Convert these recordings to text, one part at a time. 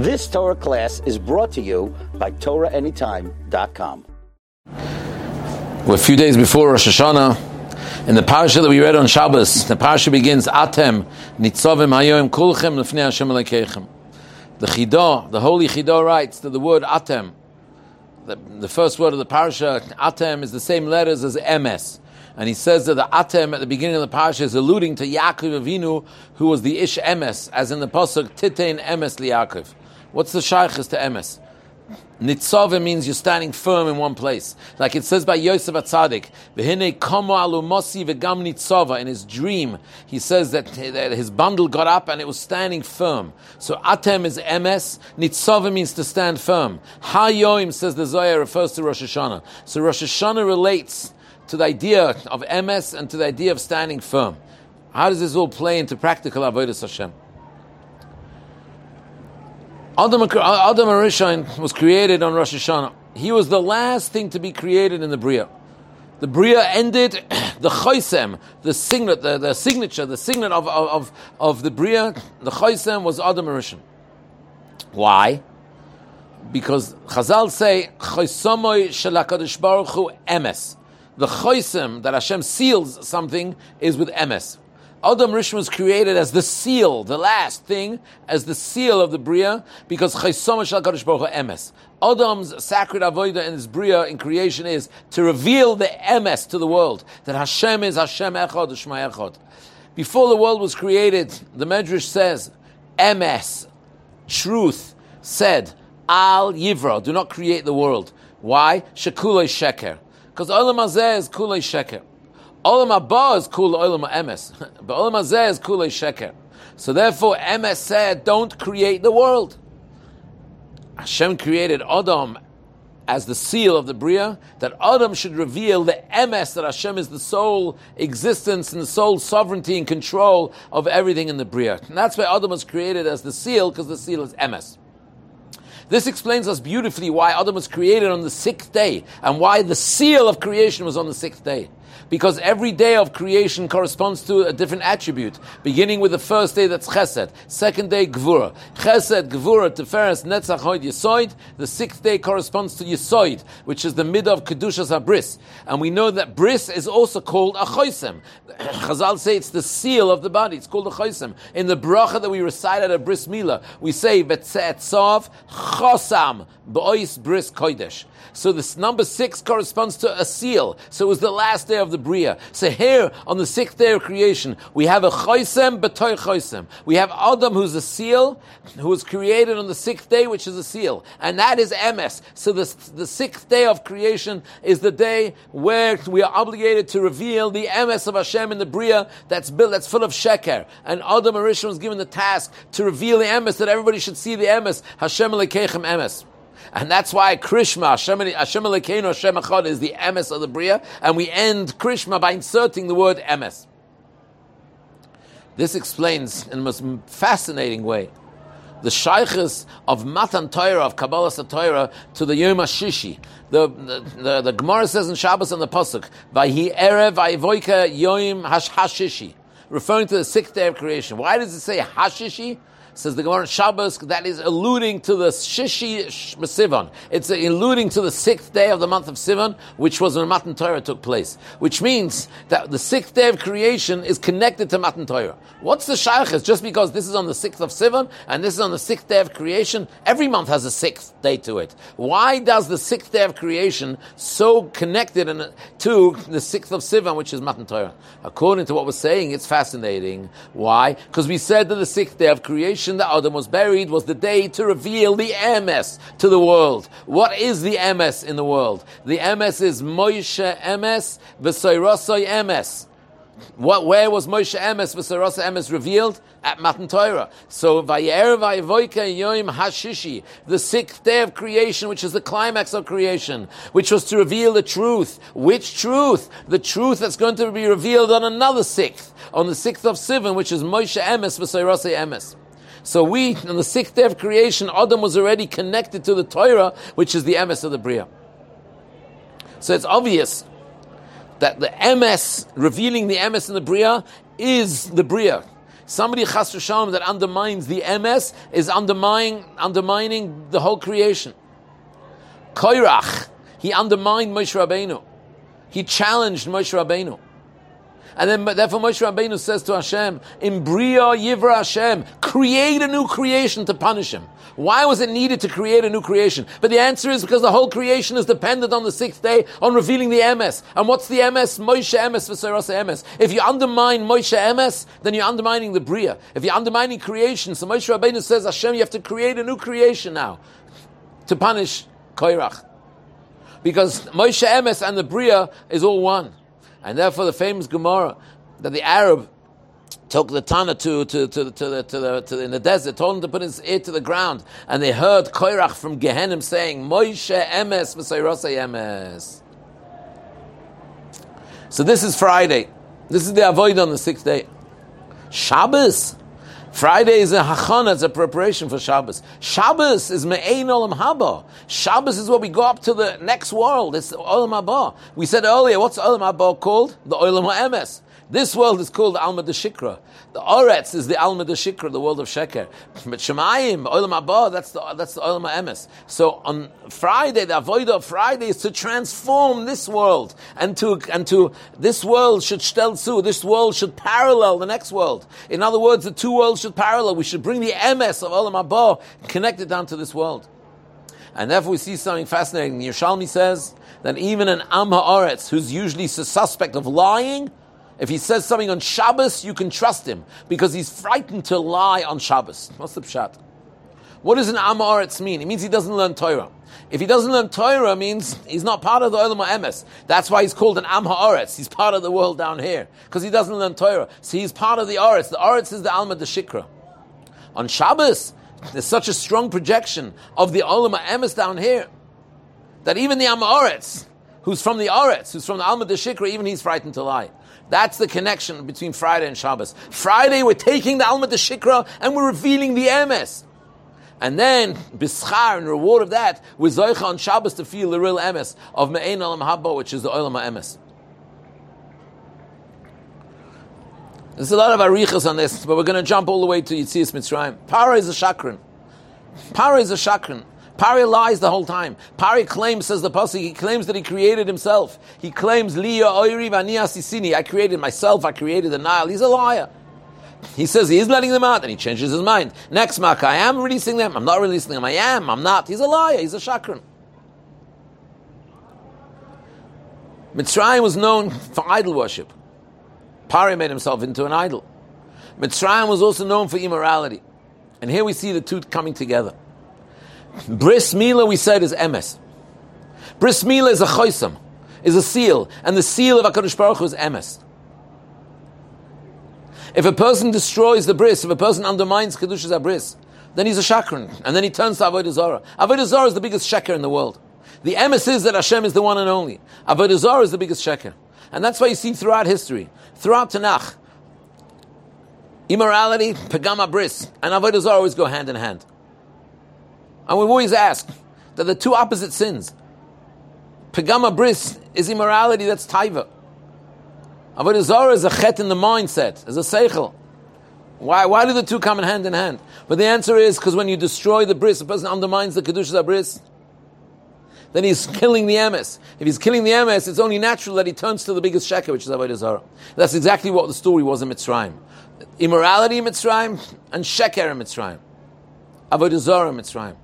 This Torah class is brought to you by TorahAnytime.com. We're a few days before Rosh Hashanah. In the parasha that we read on Shabbos, the parasha begins, Atem, Nitzovim Hayoim Kulchem Lefnei Hashem Elekechem. The Chidah, the holy Chidah writes that the word Atem, the, the first word of the parasha, Atem, is the same letters as Emes. And he says that the Atem at the beginning of the parasha is alluding to Yaakov Avinu, who was the Ish Emes, as in the Pasuk, Titein Emes Liyaakov. What's the Shaykhis to Emes? Nitzove means you're standing firm in one place. Like it says by Yosef Atzadik, V'hine komo alumosi v'gam nitzova. In his dream, he says that, his bundle got up and it was standing firm. So Atem is Emes. Nitzove means to stand firm. Hayoim, says the Zohar, refers to Rosh Hashanah. So Rosh Hashanah relates to the idea of Emes and to the idea of standing firm. How does this all play into practical Avodah Hashem? Adam, Adam Arishain was created on Rosh Hashanah. He was the last thing to be created in the Bria. The Bria ended, the Choisem, the signet, the, the signature, the signet of, of, of the Bria, the Choisem was Adam Arishain. Why? Because Chazal say, Choisomoy shalakadosh baruch hu emes. The Choisem, that Hashem seals something, is with emes. Adam Rishon was created as the seal, the last thing, as the seal of the Bria, because Chaysom Shal Kadosh Baruch Emes. Adam's sacred avodah in his Bria in creation is to reveal the Emes to the world, that Hashem is Hashem Echad, Shema Echad. Before the world was created, the Medrash says, Emes, truth, said, Al Yivra, do not create the world. Why? Shekulay Sheker. Because Olam Hazeh is Kulay Sheker. Olam Haba is kul olam emes, but olam hazeh is kul sheker. So therefore, emes said, "Don't create the world." Hashem created Adam as the seal of the bria, that Adam should reveal the emes that Hashem is the sole existence and the sole sovereignty and control of everything in the bria. And that's why Adam was created as the seal, because the seal is emes. This explains us beautifully why Adam was created on the sixth day and why the seal of creation was on the sixth day because every day of creation corresponds to a different attribute, beginning with the first day that's Chesed, second day Gvura. Chesed, Gvura, Tiferes, Netzach, Hoid, Yesoid. The sixth day corresponds to Yesoid, which is the mid of Kedushas HaBris. And we know that Bris is also called a Choisem. Chazal say it's the seal of the body. It's called a Choisem. In the bracha that we recite at a Bris Mila, we say, Betzetzav Chosam, B'ois Bris Kodesh. So this number six corresponds to a seal. So it was the last day of the Bria. So here, on the sixth day of creation, we have a Choisem b'toy Choisem. We have Adam, who's a seal, who was created on the sixth day, which is a seal. And that is Emes. So the, the sixth day of creation is the day where we are obligated to reveal the Emes of Hashem in the Bria that's built, that's full of Sheker. And Adam Arishon was given the task to reveal the Emes, that everybody should see the Emes. Hashem Lekechem Emes. And that's why Krishma, Hashem, Hashem Elokeinu, Hashem Echad is the emes of the Bria, and we end Krishma by inserting the word emes. This explains in the most fascinating way the shaykhs of Matan Torah, of Kabbalah Torah, to the Yom HaShishi. The, the, the, the Gemara says in Shabbos on the Pasuk, Vayhi Erev Vayivoika Yom HaShishi, referring to the sixth day of creation. Why does it say Hashishi? Says the Gemara Shabbos, that is alluding to the Shishi Sivan. It's alluding to the sixth day of the month of Sivan, which was when Matan Torah took place. Which means that the sixth day of creation is connected to Matan Torah. What's the Shaykhis? Just because this is on the sixth of Sivan and this is on the sixth day of creation, every month has a sixth day to it. Why does the sixth day of creation so connected to the sixth of Sivan, which is Matan Torah? According to what we're saying, it's fascinating. Why? Because we said that the sixth day of creation that Adam was buried was the day to reveal the Emes to the world. What is the Emes in the world? The Emes is Moshe Emes, V'Soirosoi Emes. What, where was Moshe Emes, V'Soirosoi Emes revealed? At Matan Torah. So, Vayer Vayevoika Yom Hashishi, the sixth day of creation, which is the climax of creation, which was to reveal the truth. Which truth? The truth that's going to be revealed on another sixth, on the sixth of Sivan, which is Moshe Emes, V'Soirosoi Emes. So we, on the sixth day of creation, Adam was already connected to the Torah, which is the emes of the Bria. So it's obvious that the Emes, revealing the Emes in the Bria, is the Bria. Somebody chas that undermines the Emes is undermining, undermining the whole creation. Koirach, he undermined Moshe Rabbeinu. He challenged Moshe Rabbeinu. And then, therefore, Moshe Rabbeinu says to Hashem, "In bria yivra Hashem, create a new creation to punish him." Why was it needed to create a new creation? But the answer is because the whole creation is dependent on the sixth day on revealing the Emes. And what's the Emes? Moshe Emes v'Seirasa Emes. If you undermine Moshe Emes, then you're undermining the bria. If you're undermining creation, so Moshe Rabbeinu says, "Hashem, you have to create a new creation now to punish Koirach." Because Moshe Emes and the Bria is all one. And therefore the famous Gemara that the Arab took the Tana to, to, to, to, the, to, the, to the, in the desert, told him to put his ear to the ground, and they heard Koirach from Gehenim saying, Moshe Emes v'sayrosei Emes. So this is Friday. This is the avoid on the sixth day. Shabbos. Friday is a hachana, it's a preparation for Shabbos. Shabbos is me'ein olam haba. Shabbos is where we go up to the next world. It's olam haba. We said earlier, what's olam haba called? The olam ha'emes. This world is called Alma de Shikra. The Oretz is the Alma de Shikra, the world of Sheker. But Shemayim, Olam Abba, that's the, that's the Olam Emes. So on Friday, the Avodah of Friday is to transform this world. And to, and to, this world should stelzu, this world should parallel the next world. In other words, the two worlds should parallel. We should bring the Emes of Olam Abba, connect it down to this world. And therefore we see something fascinating. Yerushalmi says that even an Am Ha'aretz, who's usually suspect of lying, if he says something on Shabbos, you can trust him because he's frightened to lie on Shabbos. What's the pshat? What does an Amoritz mean? It means he doesn't learn Torah. If he doesn't learn Torah, means he's not part of the Olam Emes. That's why he's called an Am Ha'aretz. He's part of the world down here because he doesn't learn Torah. So he's part of the Aretz. The Aretz is the Alma de Shikra. On Shabbos, there's such a strong projection of the Olam Emes down here that even the Am Ha'aretz, who's from the Aretz, who's from the Alma de Shikra, even he's frightened to lie. That's the connection between Friday and Shabbos. Friday, we're taking the Alma de Shikra and we're revealing the Emes. And then, bischar, and reward of that, we're Zoicha on Shabbos to feel the real Emes of Me'ein Alam Habba, which is the Olam Emes. There's a lot of arichas on this, but we're going to jump all the way to Yitzias Mitzrayim. Para is a shakran. Para is a shakran. Pari lies the whole time. Pari claims, says the pasuk, he claims that he created himself. He claims, Liya oiri sisini, I created myself, I created the Nile. He's a liar. He says he is letting them out, and he changes his mind. Next mark, I am releasing them, I'm not releasing them, I am, I'm not. He's a liar, he's a shakran. Mitzrayim was known for idol worship. Pari made himself into an idol. Mitzrayim was also known for immorality. And here we see the two coming together. Bris Mila, we said, is emes. Bris Mila is a choisam, is a seal, and the seal of HaKadosh Baruch Hu is emes. If a person destroys the bris, if a person undermines Kedushas bris, then he's a shakran, and then he turns to Avodah Zarah. Avodah Zarah is the biggest sheker in the world. The emes is that Hashem is the one and only. Avodah Zarah is the biggest sheker. And that's why you see throughout history, throughout Tanakh, immorality, pagama bris, and Avodah Zarah always go hand in hand. And we've always asked that the two opposite sins, Pagama bris is immorality, that's taiva. Avodah Zarah is a chet in the mindset, is a seichel. Why, why do the two come in hand in hand? But the answer is because when you destroy the bris, a person undermines the kedushas bris, then he's killing the emes. If he's killing the emes, it's only natural that he turns to the biggest sheker, which is Avodah Zarah. That's exactly what the story was in Mitzrayim. Immorality in Mitzrayim and sheker in Mitzrayim. Avodah Zarah in Mitzrayim.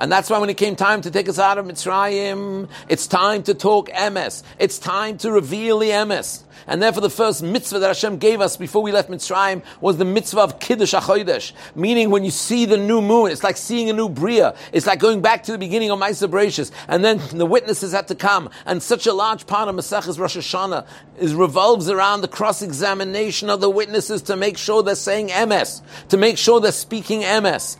And that's why when it came time to take us out of Mitzrayim, it's time to talk emes. It's time to reveal the emes. And therefore the first mitzvah that Hashem gave us before we left Mitzrayim was the mitzvah of Kiddush HaChodesh. Meaning when you see the new moon, it's like seeing a new Bria. It's like going back to the beginning of Maisa Bereshis. And then the witnesses had to come. And such a large part of Maseches Rosh Hashanah is revolves around the cross-examination of the witnesses to make sure they're saying emes. To make sure they're speaking emes.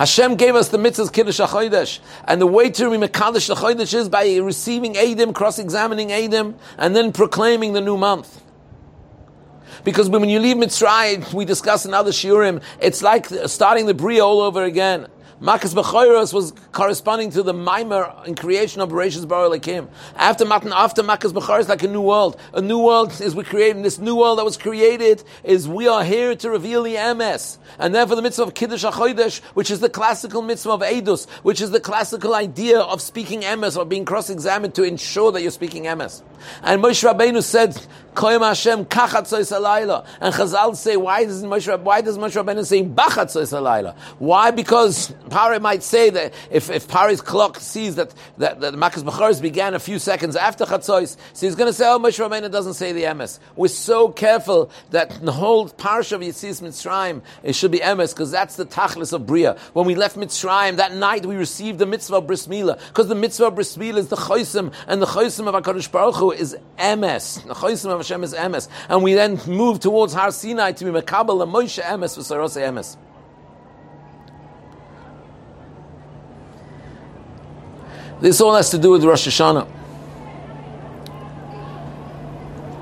Hashem gave us the mitzvahs Kiddush HaChodesh. And the way to Mekadosh HaChodesh is by receiving Adim, cross-examining Adim, and then proclaiming the new month. Because when you leave Mitzrayim, we discuss in other shiurim, it's like starting the Bria all over again. Makas Bechoros was corresponding to the mimer in creation of Bereshit Bar Elohim. After Matan, after Makas Bechoros, like a new world. A new world is we creating. This new world that was created is we are here to reveal the Emes. And therefore the mitzvah of Kiddush HaChodesh, which is the classical mitzvah of Eidos, which is the classical idea of speaking Emes or being cross-examined to ensure that you're speaking Emes. And Moshe Rabbeinu said, Koyim Hashem kachatzois alayla. And Chazal say, why does Moshe, why does Moshe Rabbeinu say bachatzois alayla? Why? Because Pari might say that if, if Pari's clock sees that, that, that Makas Bechoros began a few seconds after Chatzois, so he's going to say, oh, Moshe Rabbeinu doesn't say the emes. We're so careful that the whole parsha of Yitzis Mitzrayim, it should be emes, because that's the tachlis of Bria. When we left Mitzrayim, that night we received the mitzvah of Bris because the mitzvah of Bris is the choisim, and the choisim of HaKadosh Baruch Hu is emes. The choisim of Hashem is emes. And we then move towards Har Sinai to be Mekabel and Moshe emes for Sarose emes. This all has to do with Rosh Hashanah.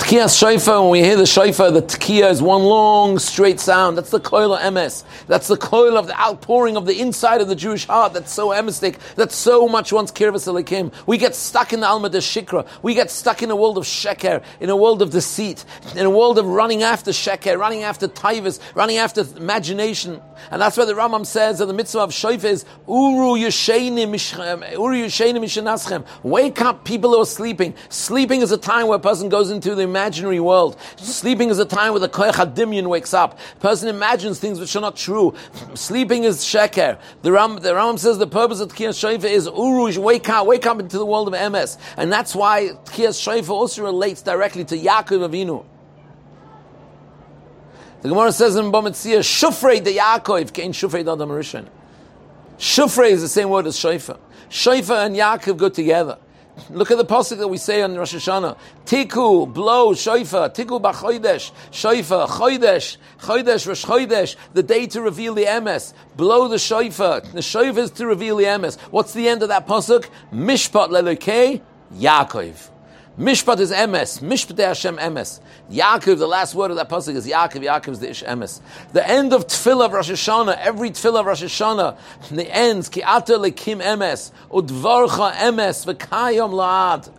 Tkiyas Shaifa, when we hear the Shaifa, the Tkiya is one long, straight sound. That's the coil of Emes. That's the coil of the outpouring of the inside of the Jewish heart that's so emistic, that so much wants Kirvas Elikim. We get stuck in the Alma de Shikra. We get stuck in a world of Sheker, in a world of deceit, in a world of running after Sheker, running after Taivas, running after imagination. And that's why the Rambam says that the mitzvah of Shaifa is, Uru Yesheni Mishenaschem. Um, Wake up people who are sleeping. Sleeping is a time where a person goes into the imaginary world. Sleeping is a time where the koyach wakes up. Person imagines things which are not true. Sleeping is sheker. The Ram, the Ram says the purpose of Tkiyas Shaifa is uruj, wake up, wake up into the world of Emes. And that's why Tkiyas Shaifa also relates directly to Yaakov Avinu. The Gemara says in Bometzia, Shufrei de Yaakov, Kain Shufrei de Adam Rishon. Shufrei is the same word as Shaifa. Shaifa and Yaakov go together. Look at the pasuk that we say on Rosh Hashanah. Tiku, blow, shoifa, tiku b'choidesh, shoifa, choidesh, choidesh, rosh the day to reveal the emes. Blow the shoifa. The shoifa is to reveal the emes. What's the end of that pasuk? Mishpat lelokei, Yaakov. Mishpat is emes. Mishpat Hashem emes. Yaakov, the last word of that pasuk is Yaakov. Yaakov is the ish emes. The end of tefillah of Rosh Hashanah, every tefillah of Rosh Hashanah, the ends ki ata lekim emes udvarcha emes v'kayom laad.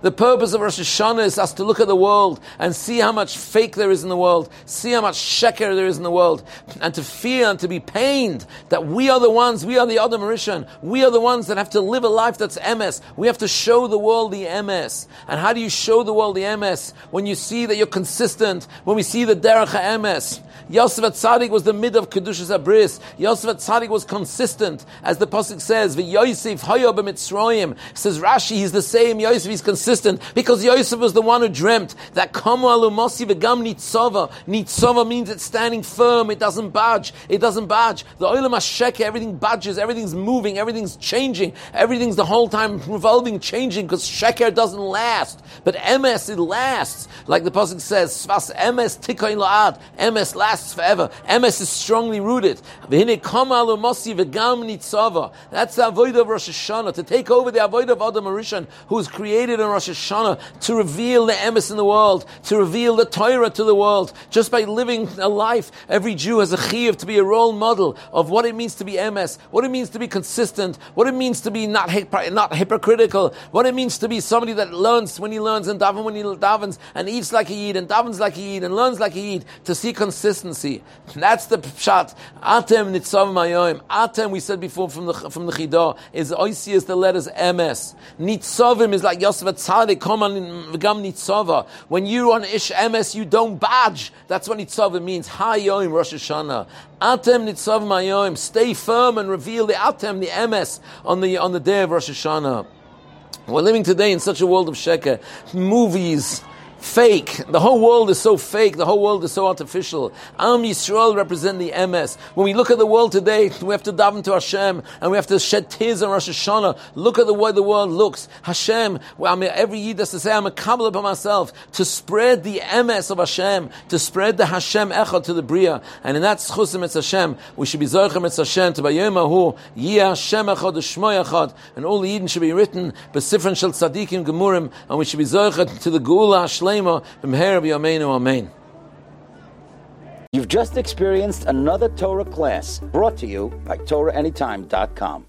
The purpose of Rosh Hashanah is us to look at the world and see how much fake there is in the world, see how much sheker there is in the world, and to feel and to be pained that we are the ones, we are the Adam Rishon, we are the ones that have to live a life that's Emes. We have to show the world the Emes. And how do you show the world the Emes? When you see that you're consistent, when we see the Derech Emes. Yosef Atzadik was the mid of Kedushas Abris. Yosef Atzadik was consistent, as the Pasuk says, V'Yosef Hayo b'Mitzroyim. Says Rashi, he's the same Yosef, he's consistent, because Yosef was the one who dreamt that v'Gam Nitzova. Nitzova means it's standing firm, it doesn't budge, it doesn't budge. The Olam HaShek, everything budges, everything's moving, everything's changing, everything's the whole time revolving, changing, because Sheker doesn't last. But Emes, it lasts. Like the Pasuk says, Svas Emes Tikoin La'ad. Emes lasts forever. Emes is strongly rooted. That's the avoid of Rosh Hashanah, to take over the avoid of Adam Arishan, who is created in Rosh Hashanah, to reveal the Emes in the world, to reveal the Torah to the world. Just by living a life, every Jew has a chiyuv to be a role model of what it means to be Emes, what it means to be consistent, what it means to be not, not hypocritical, what it means to be somebody that learns when he learns and daven when he davens, and eats like he eats, and davens like he eats, and learns like he eats, to see consistency. That's the pshat. Atem nitzav mayoim. Atem, we said before from the from the chidah, is oisi is the letters emes. Nitzavim is like Yosef Nitzava. When you on ish emes, you don't badge. That's what nitzavim means. Hayoim Rosh Hashanah. Atem nitzav mayoim. Stay firm and reveal the atem, the emes, on the on the day of Rosh Hashanah. We're living today in such a world of sheker. Movies, fake. The whole world is so fake. The whole world is so artificial. Am Yisrael represent the Emes. When we look at the world today, we have to daven to Hashem and we have to shed tears on Rosh Hashanah. Look at the way the world looks. Hashem, every Yid has to say, I'm a Kabbalah by myself to spread the Emes of Hashem, to spread the Hashem Echad to the Bria. And in that Schusim it's Hashem, we should be Zoichem it's Hashem, to Bayemahu, Yeh Hashem Echad, Shmoy Echad, and all the Yidden should be written, Besifran Shel Tzadikim Gemurim, and we should be Zoichet to the Geula Shlema, B'yameinu Amen. You've just experienced another Torah class brought to you by TorahAnytime.com.